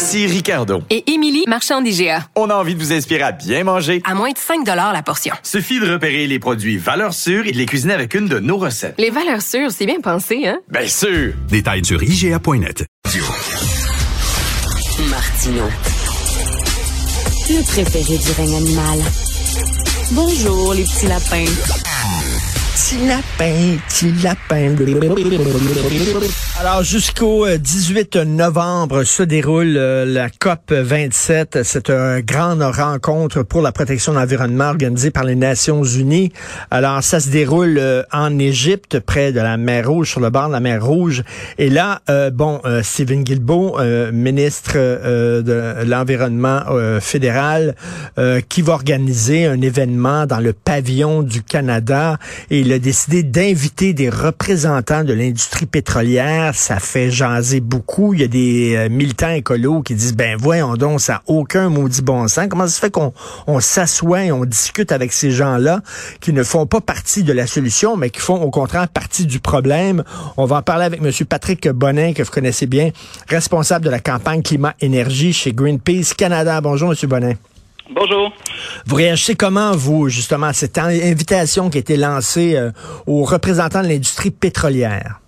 Ici Ricardo. Et Émilie, marchand d'IGA. On a envie de vous inspirer à bien manger. À moins de 5 la portion. Suffit de repérer les produits valeurs sûres et de les cuisiner avec une de nos recettes. Les valeurs sûres, c'est bien pensé, hein? Bien sûr! Détails sur IGA.net. Martino. Le préféré du règne animal. Bonjour, les petits lapins. Petit lapin, petit lapin. Alors, jusqu'au 18 novembre se déroule euh, la COP 27. C'est une grande rencontre pour la protection de l'environnement organisée par les Nations Unies. Alors, ça se déroule euh, en Égypte, près de la mer Rouge, sur le bord de la mer Rouge. Et là, euh, bon, Stephen Guilbeault, ministre de l'Environnement fédéral, qui va organiser un événement dans le pavillon du Canada. Et il a décidé d'inviter des représentants de l'industrie pétrolière. Ça fait jaser beaucoup. Il y a des euh, militants écolos qui disent, ben voyons donc, ça n'a aucun maudit bon sens. Comment ça se fait qu'on on, s'assoit et on discute avec ces gens-là qui ne font pas partie de la solution, mais qui font au contraire partie du problème? On va en parler avec M. Patrick Bonin, que vous connaissez bien, responsable de la campagne climat-énergie chez Greenpeace Canada. Bonjour, M. Bonin. Bonjour. Vous réagissez comment, vous, justement, à cette invitation qui a été lancée euh, aux représentants de l'industrie pétrolière?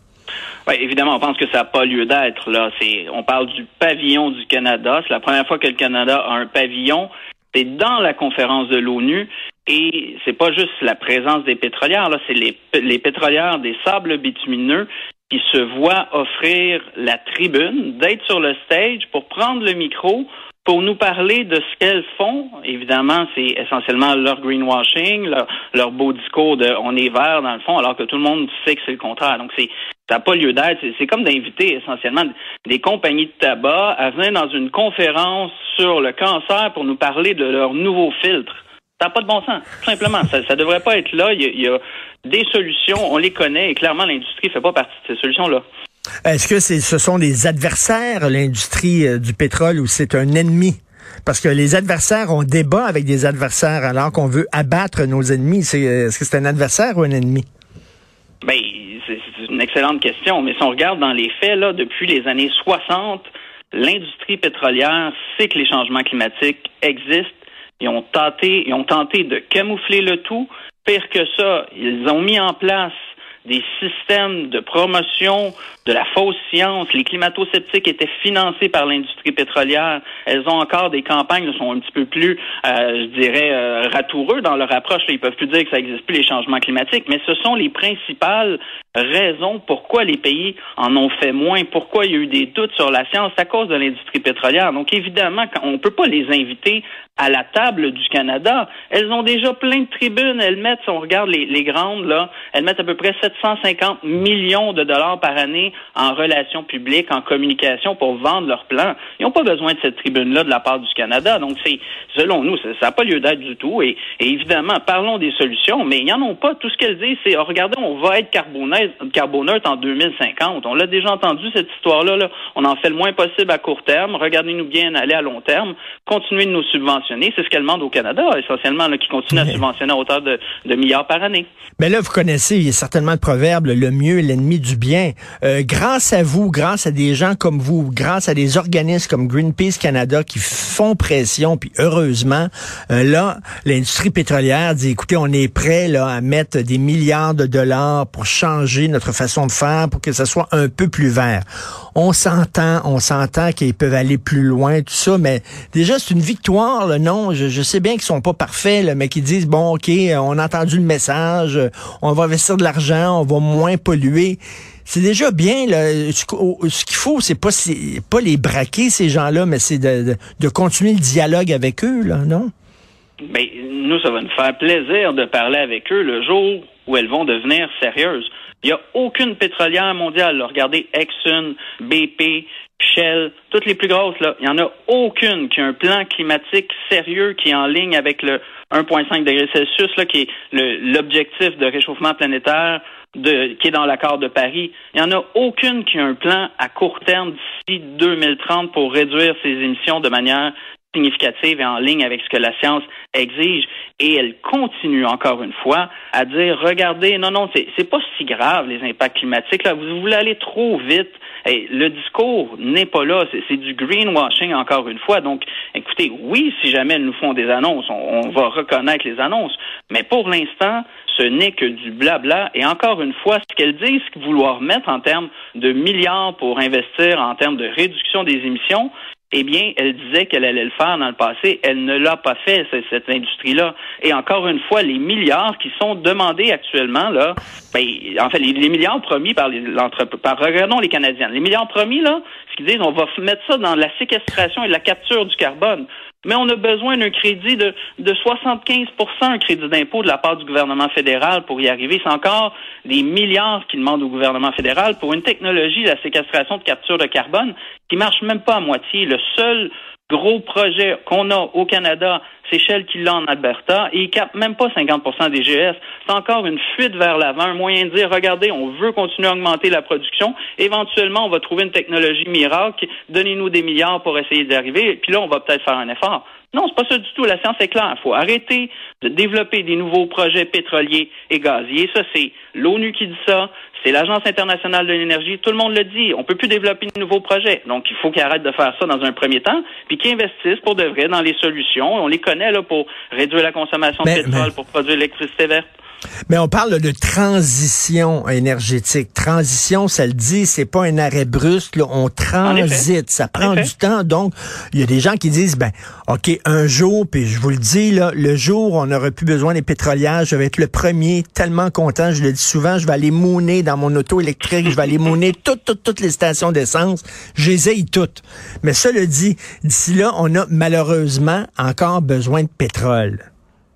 Oui, évidemment, on pense que ça n'a pas lieu d'être. Là, c'est, on parle du pavillon du Canada. C'est la première fois que le Canada a un pavillon. C'est dans la conférence de l'ONU. Et c'est pas juste la présence des pétrolières, là, c'est les, les pétrolières des sables bitumineux qui se voient offrir la tribune, d'être sur le stage pour prendre le micro pour nous parler de ce qu'elles font. Évidemment, c'est essentiellement leur greenwashing, leur, beau discours de on est vert dans le fond, alors que tout le monde sait que c'est le contraire. Donc, c'est ça n'a pas lieu d'être. C'est comme d'inviter essentiellement des compagnies de tabac à venir dans une conférence sur le cancer pour nous parler de leurs nouveaux filtres. Ça n'a pas de bon sens, tout simplement. Ça ne devrait pas être là. Il y, a, il y a des solutions, on les connaît, et clairement, l'industrie ne fait pas partie de ces solutions-là. Est-ce que ce sont des adversaires, l'industrie euh, du pétrole, ou c'est un ennemi? Parce que les adversaires, on débat avec des adversaires alors qu'on veut abattre nos ennemis. Euh, est-ce que c'est un adversaire ou un ennemi? Ben, une excellente question. Mais si on regarde dans les faits, là, depuis les années 60, l'industrie pétrolière sait que les changements climatiques existent. Ils ont tenté, ils ont tenté de camoufler le tout. Pire que ça, ils ont mis en place des systèmes de promotion de la fausse science. Les climato-sceptiques étaient financés par l'industrie pétrolière. Elles ont encore des campagnes qui sont un petit peu plus, euh, je dirais, euh, ratoureux dans leur approche. Ils peuvent plus dire que ça n'existe plus les changements climatiques, mais ce sont les principales raisons pourquoi les pays en ont fait moins, pourquoi il y a eu des doutes sur la science à cause de l'industrie pétrolière. Donc évidemment, on ne peut pas les inviter à la table du Canada. Elles ont déjà plein de tribunes. Elles mettent, si on regarde les grandes, là, elles mettent à peu près 750 millions de dollars par année en relations publiques, en communication pour vendre leurs plans. Ils n'ont pas besoin de cette tribune-là de la part du Canada. Donc, c'est, selon nous, ça n'a pas lieu d'être du tout. Et, évidemment, parlons des solutions, mais ils n'en ont pas. Tout ce qu'elles disent, c'est, oh, regardez, on va être carboneutre en 2050. On l'a déjà entendu, cette histoire-là. Là. On en fait le moins possible à court terme. Regardez-nous bien aller à long terme. Continuez de nous subventionner. C'est ce qu'elle demande au Canada, essentiellement, là, qui continue à subventionner à hauteur de, de milliards par année. Mais là, vous connaissez, il y a certainement proverbe, le mieux est l'ennemi du bien. Euh, grâce à vous, grâce à des gens comme vous, grâce à des organismes comme Greenpeace Canada qui font pression, puis heureusement, euh, là, l'industrie pétrolière dit, écoutez, on est prêt là, à mettre des milliards de dollars pour changer notre façon de faire, pour que ça soit un peu plus vert. On s'entend, on s'entend qu'ils peuvent aller plus loin, tout ça, mais déjà, c'est une victoire, là, non? Je, sais bien qu'ils sont pas parfaits, là, mais qu'ils disent, bon, OK, on a entendu le message, on va investir de l'argent, on va moins polluer c'est déjà bien. Là. Ce qu'il faut, c'est pas, pas les braquer, ces gens-là, mais c'est de, continuer le dialogue avec eux, non? Bien, nous, ça va nous faire plaisir de parler avec eux le jour où elles vont devenir sérieuses. Il n'y a aucune pétrolière mondiale. Regardez Exxon, BP, Shell, toutes les plus grosses, il n'y en a aucune qui a un plan climatique sérieux qui est en ligne avec le 1,5 degrés Celsius, qui est l'objectif de réchauffement planétaire de, qui est dans l'accord de Paris. Il n'y en a aucune qui a un plan à court terme d'ici 2030 pour réduire ses émissions de manière significative et en ligne avec ce que la science exige. Et elle continue encore une fois à dire, regardez, non, non, c'est pas si grave les impacts climatiques. Là, vous voulez aller trop vite. Et le discours n'est pas là. C'est du greenwashing encore une fois. Donc, écoutez, oui, si jamais elles nous font des annonces, on, va reconnaître les annonces. Mais pour l'instant, ce n'est que du blabla. Et encore une fois, ce qu'elles disent vouloir mettre en termes de milliards pour investir en termes de réduction des émissions, eh bien, elle disait qu'elle allait le faire dans le passé. Elle ne l'a pas fait, cette, industrie-là. Et encore une fois, les milliards qui sont demandés actuellement, là, ben, en fait, les, milliards promis par l'entreprise, regardons les Canadiens, les milliards promis, là, ce qu'ils disent, on va mettre ça dans la séquestration et la capture du carbone mais on a besoin d'un crédit de, de 75% un crédit d'impôt de la part du gouvernement fédéral pour y arriver. C'est encore des milliards qui demandent au gouvernement fédéral pour une technologie, la séquestration de capture de carbone, qui marche même pas à moitié. Le seul gros projet qu'on a au Canada, c'est Shell qui l'a en Alberta, et il capte même pas 50% des GS. C'est encore une fuite vers l'avant, un moyen de dire, regardez, on veut continuer à augmenter la production, éventuellement, on va trouver une technologie miracle, donnez-nous des milliards pour essayer d'y arriver, puis là, on va peut-être faire un effort. Non, c'est pas ça du tout. La science est claire. Il faut arrêter de développer des nouveaux projets pétroliers et gaziers. Ça, c'est l'ONU qui dit ça. C'est l'Agence internationale de l'énergie. Tout le monde le dit. On peut plus développer de nouveaux projets. Donc, il faut qu'ils arrêtent de faire ça dans un premier temps, puis qu'ils investissent pour de vrai dans les solutions. On les connaît là pour réduire la consommation de pétrole, pour produire l'électricité verte. Mais on parle de transition énergétique. Transition, ça le dit, c'est pas un arrêt brusque, là, on transite, ça prend du temps. Donc, il y a des gens qui disent, ben, OK, un jour, puis je vous le dis, là, le jour où on n'aurait plus besoin des pétrolières, je vais être le premier, tellement content, je le dis souvent, je vais aller mouner dans mon auto électrique, je vais aller mouner toutes, toutes, toutes les stations d'essence, je les toutes. Mais cela dit, d'ici là, on a malheureusement encore besoin de pétrole.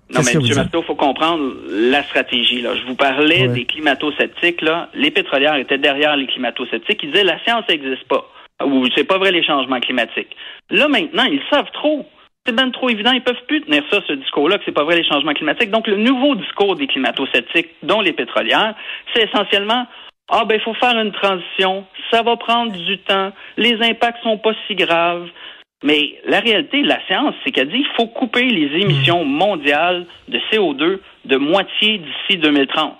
Non, mais M. Marteau, il faut comprendre la stratégie. Là. Je vous parlais des climato-sceptiques. Là. Les pétrolières étaient derrière les climato-sceptiques. Ils disaient la science n'existe pas. Ou c'est pas vrai les changements climatiques. Là, maintenant, ils savent trop. C'est bien trop évident. Ils peuvent plus tenir ça, ce discours-là, que c'est pas vrai les changements climatiques. Donc, le nouveau discours des climato-sceptiques, dont les pétrolières, c'est essentiellement ah ben il faut faire une transition, ça va prendre du temps, les impacts sont pas si graves, mais la réalité de la science, c'est qu'elle dit qu'il faut couper les émissions hmm. mondiales de CO2 de moitié d'ici 2030.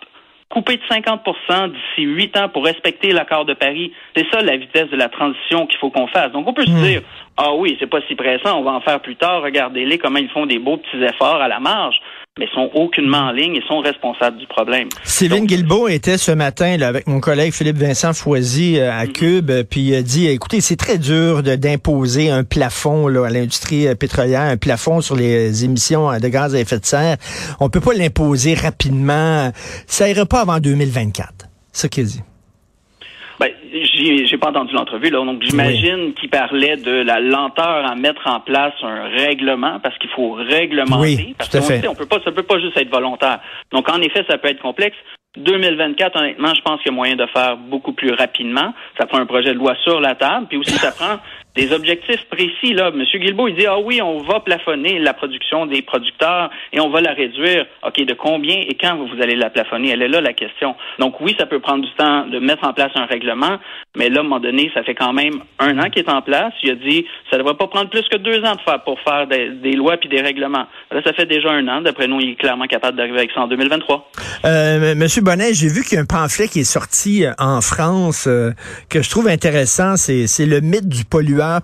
Couper de 50% d'ici 8 ans pour respecter l'accord de Paris. C'est ça la vitesse de la transition qu'il faut qu'on fasse. Donc on peut se hmm. dire, ah oui, c'est pas si pressant, on va en faire plus tard, regardez-les comment ils font des beaux petits efforts à la marge mais sont aucunement en ligne et sont responsables du problème. Sylvain Guilbeault était ce matin là, avec mon collègue Philippe Vincent Foisy euh, à mhm. Cube, euh, puis il a dit, écoutez, c'est très dur d'imposer un plafond là, à l'industrie euh, pétrolière, un plafond sur les émissions de gaz à effet de serre. On peut pas l'imposer rapidement. Ça ira pas avant 2024. C'est ce qu'il dit. J'ai pas entendu l'entrevue, là. Donc, j'imagine qu'il parlait de la lenteur à mettre en place un règlement, parce qu'il faut réglementer. Oui, parce tout à fait. on peut pas, ça peut pas juste être volontaire. Donc, en effet, ça peut être complexe. 2024, honnêtement, je pense qu'il y a moyen de faire beaucoup plus rapidement. Ça prend un projet de loi sur la table, puis aussi ça prend des objectifs précis. Là, M. Guilbeault, il dit, ah oui, on va plafonner la production des producteurs et on va la réduire. OK, de combien et quand vous allez la plafonner? Elle est là, la question. Donc oui, ça peut prendre du temps de mettre en place un règlement, mais là, à un moment donné, ça fait quand même un an qu'il est en place. Il a dit, ça ne devrait pas prendre plus que deux ans de faire, pour faire des, lois puis des règlements. Là, ça fait déjà un an. D'après nous, il est clairement capable d'arriver avec ça en 2023. Euh, Bonnet, j'ai vu qu'il y a un pamphlet qui est sorti euh, en France euh, que je trouve intéressant. C'est le mythe du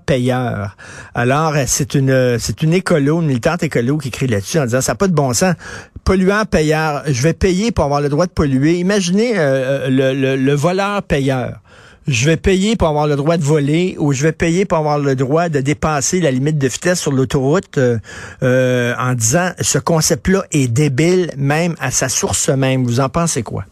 payeur. Alors, euh, c'est une c'est une écolo, une militante écolo qui écrit là-dessus en disant ça n'a pas de bon sens. Pollueur-payeur, je vais payer pour avoir le droit de polluer. Imaginez euh, le, le, voleur payeur je vais payer pour avoir le droit de voler ou je vais payer pour avoir le droit de dépasser la limite de vitesse sur l'autoroute euh, en disant ce concept-là est débile même à sa source même. Vous en pensez quoi?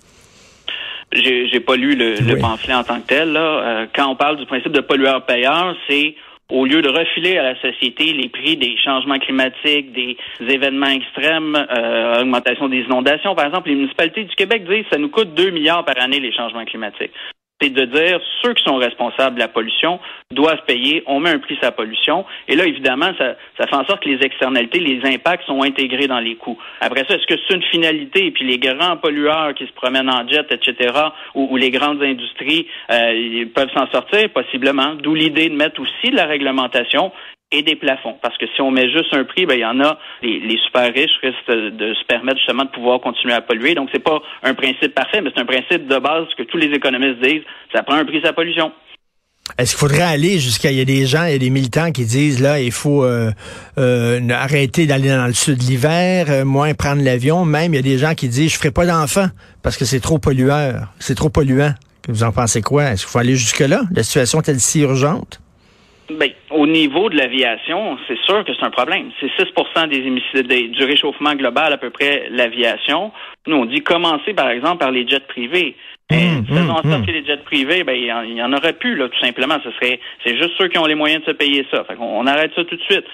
J'ai, j'ai pas lu le, pamphlet en tant que tel. Là. Euh, quand on parle du principe de pollueur-payeur, c'est au lieu de refiler à la société les prix des changements climatiques, des événements extrêmes, euh, augmentation des inondations, par exemple, les municipalités du Québec disent que ça nous coûte 2 milliards par année les changements climatiques c'est de dire ceux qui sont responsables de la pollution doivent payer, on met un prix sur la pollution. Et là, évidemment, ça, ça fait en sorte que les externalités, les impacts sont intégrés dans les coûts. Après ça, est-ce que c'est une finalité? Et puis les grands pollueurs qui se promènent en jet, etc., ou, les grandes industries euh, peuvent s'en sortir? Possiblement. D'où l'idée de mettre aussi de la réglementation et des plafonds. Parce que si on met juste un prix, ben, il y en a, les, super riches risquent de, se permettre justement de pouvoir continuer à polluer. Donc, c'est pas un principe parfait, mais c'est un principe de base que tous les économistes disent, ça prend un prix sa pollution. Est-ce qu'il faudrait aller jusqu'à il y a des gens, il y a des militants qui disent là il faut euh, euh, arrêter d'aller dans le sud l'hiver, euh, moins prendre l'avion. Même il y a des gens qui disent je ferai pas d'enfants parce que c'est trop pollueur, c'est trop polluant. Vous en pensez quoi? Est-ce qu'il faut aller jusque là La situation est-elle si urgente? Ben, au niveau de l'aviation, c'est sûr que c'est un problème. C'est 6 des émissions du réchauffement global à peu près l'aviation. Nous, on dit commencer par exemple par les jets privés. Mais mmh, faisons mmh, les jets privés, ben, il y, en, aurait plus, là, tout simplement. Ce serait, c'est juste ceux qui ont les moyens de se payer ça. Fait on arrête ça tout de suite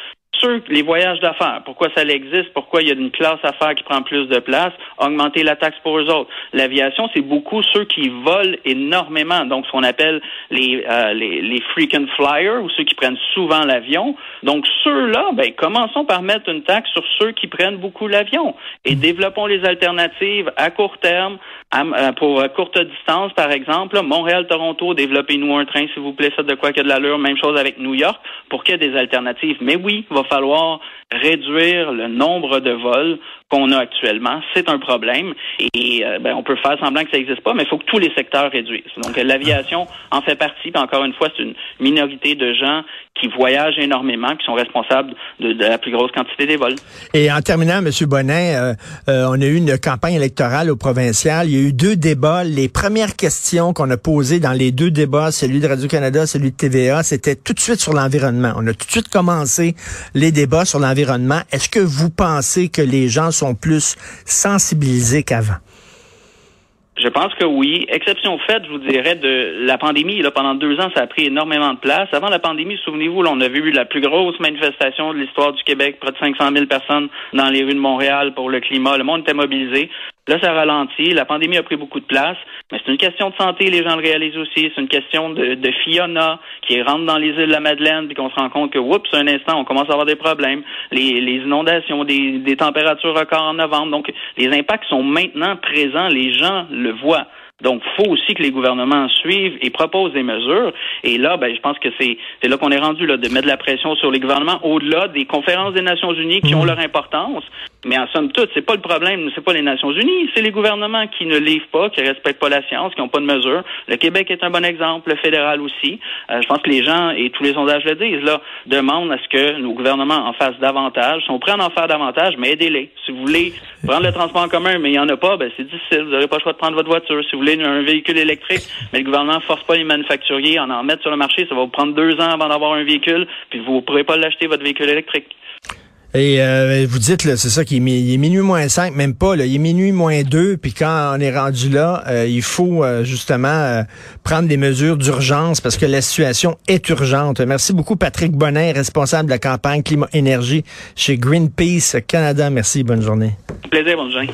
les voyages d'affaires, pourquoi ça existe, pourquoi il y a une classe affaires qui prend plus de place, augmenter la taxe pour eux autres. L'aviation, c'est beaucoup ceux qui volent énormément, donc ce qu'on appelle les, euh, les, les frequent flyers ou ceux qui prennent souvent l'avion. Donc ceux-là, ben, commençons par mettre une taxe sur ceux qui prennent beaucoup l'avion et développons les alternatives à court terme, euh, pour courte distance, par exemple. Montréal-Toronto, développez-nous un train, s'il vous plaît, ça de quoi qu'il y a de l'allure. Même chose avec New York, pour qu'il y ait des alternatives. Mais oui, il va falloir réduire le nombre de vols qu'on a actuellement. C'est un problème et euh, ben, on peut faire semblant que ça n'existe pas, mais il faut que tous les secteurs réduisent. Donc l'aviation en fait partie. Encore une fois, c'est une minorité de gens qui voyagent énormément, qui sont responsables de, la plus grosse quantité des vols. Et en terminant, M. Bonnet, euh, euh, on a eu une campagne électorale au provincial. Il y a eu deux débats. Les premières questions qu'on a posées dans les deux débats, celui de Radio-Canada, celui de TVA, c'était tout de suite sur l'environnement. On a tout de suite commencé les débats sur l'environnement. Est-ce que vous pensez que les gens sont plus sensibilisés qu'avant? Je pense que oui. Exception faite, je vous dirais, de la pandémie. Là, pendant deux ans, ça a pris énormément de place. Avant la pandémie, souvenez-vous, on avait eu la plus grosse manifestation de l'histoire du Québec, près de 500 000 personnes dans les rues de Montréal pour le climat. Le monde était mobilisé. Là, ça ralentit. La pandémie a pris beaucoup de place. Mais c'est une question de santé, les gens le réalisent aussi. C'est une question de, de, Fiona qui rentre dans les îles de la Madeleine puis qu'on se rend compte que, oups, un instant, on commence à avoir des problèmes. Les, les inondations, des, des températures records en novembre. Donc, les impacts sont maintenant présents. Les gens le voient. Donc, faut aussi que les gouvernements suivent et proposent des mesures. Et là, ben, je pense que c'est c'est là qu'on est rendu là de mettre de la pression sur les gouvernements au-delà des conférences des Nations Unies qui ont mmh. leur importance. Mais en somme toute, c'est pas le problème, c'est pas les Nations Unies, c'est les gouvernements qui ne livrent pas, qui respectent pas la science, qui n'ont pas de mesures. Le Québec est un bon exemple, le fédéral aussi. Euh, je pense que les gens et tous les sondages le disent là demandent à ce que nos gouvernements en fassent davantage. Sont prêts à en faire davantage, mais aidez-les. Si vous voulez prendre le transport en commun, mais il y en a pas, ben c'est difficile. Vous n'aurez pas le choix de prendre votre voiture. Si vous voulez un véhicule électrique, mais le gouvernement force pas les manufacturiers à en mettre sur le marché. Ça va vous prendre deux ans avant d'avoir un véhicule, puis vous ne pourrez pas l'acheter votre véhicule électrique. Et euh, vous dites, c'est ça, qu'il est, minuit moins 5, même pas, là, il est minuit moins 2, puis quand on est rendu là, euh, il faut euh, justement prendre des mesures d'urgence parce que la situation est urgente. Merci beaucoup, Patrick Bonnet, responsable de la campagne Climat-Énergie chez Greenpeace Canada. Merci, bonne journée. Plaisir, bonne journée.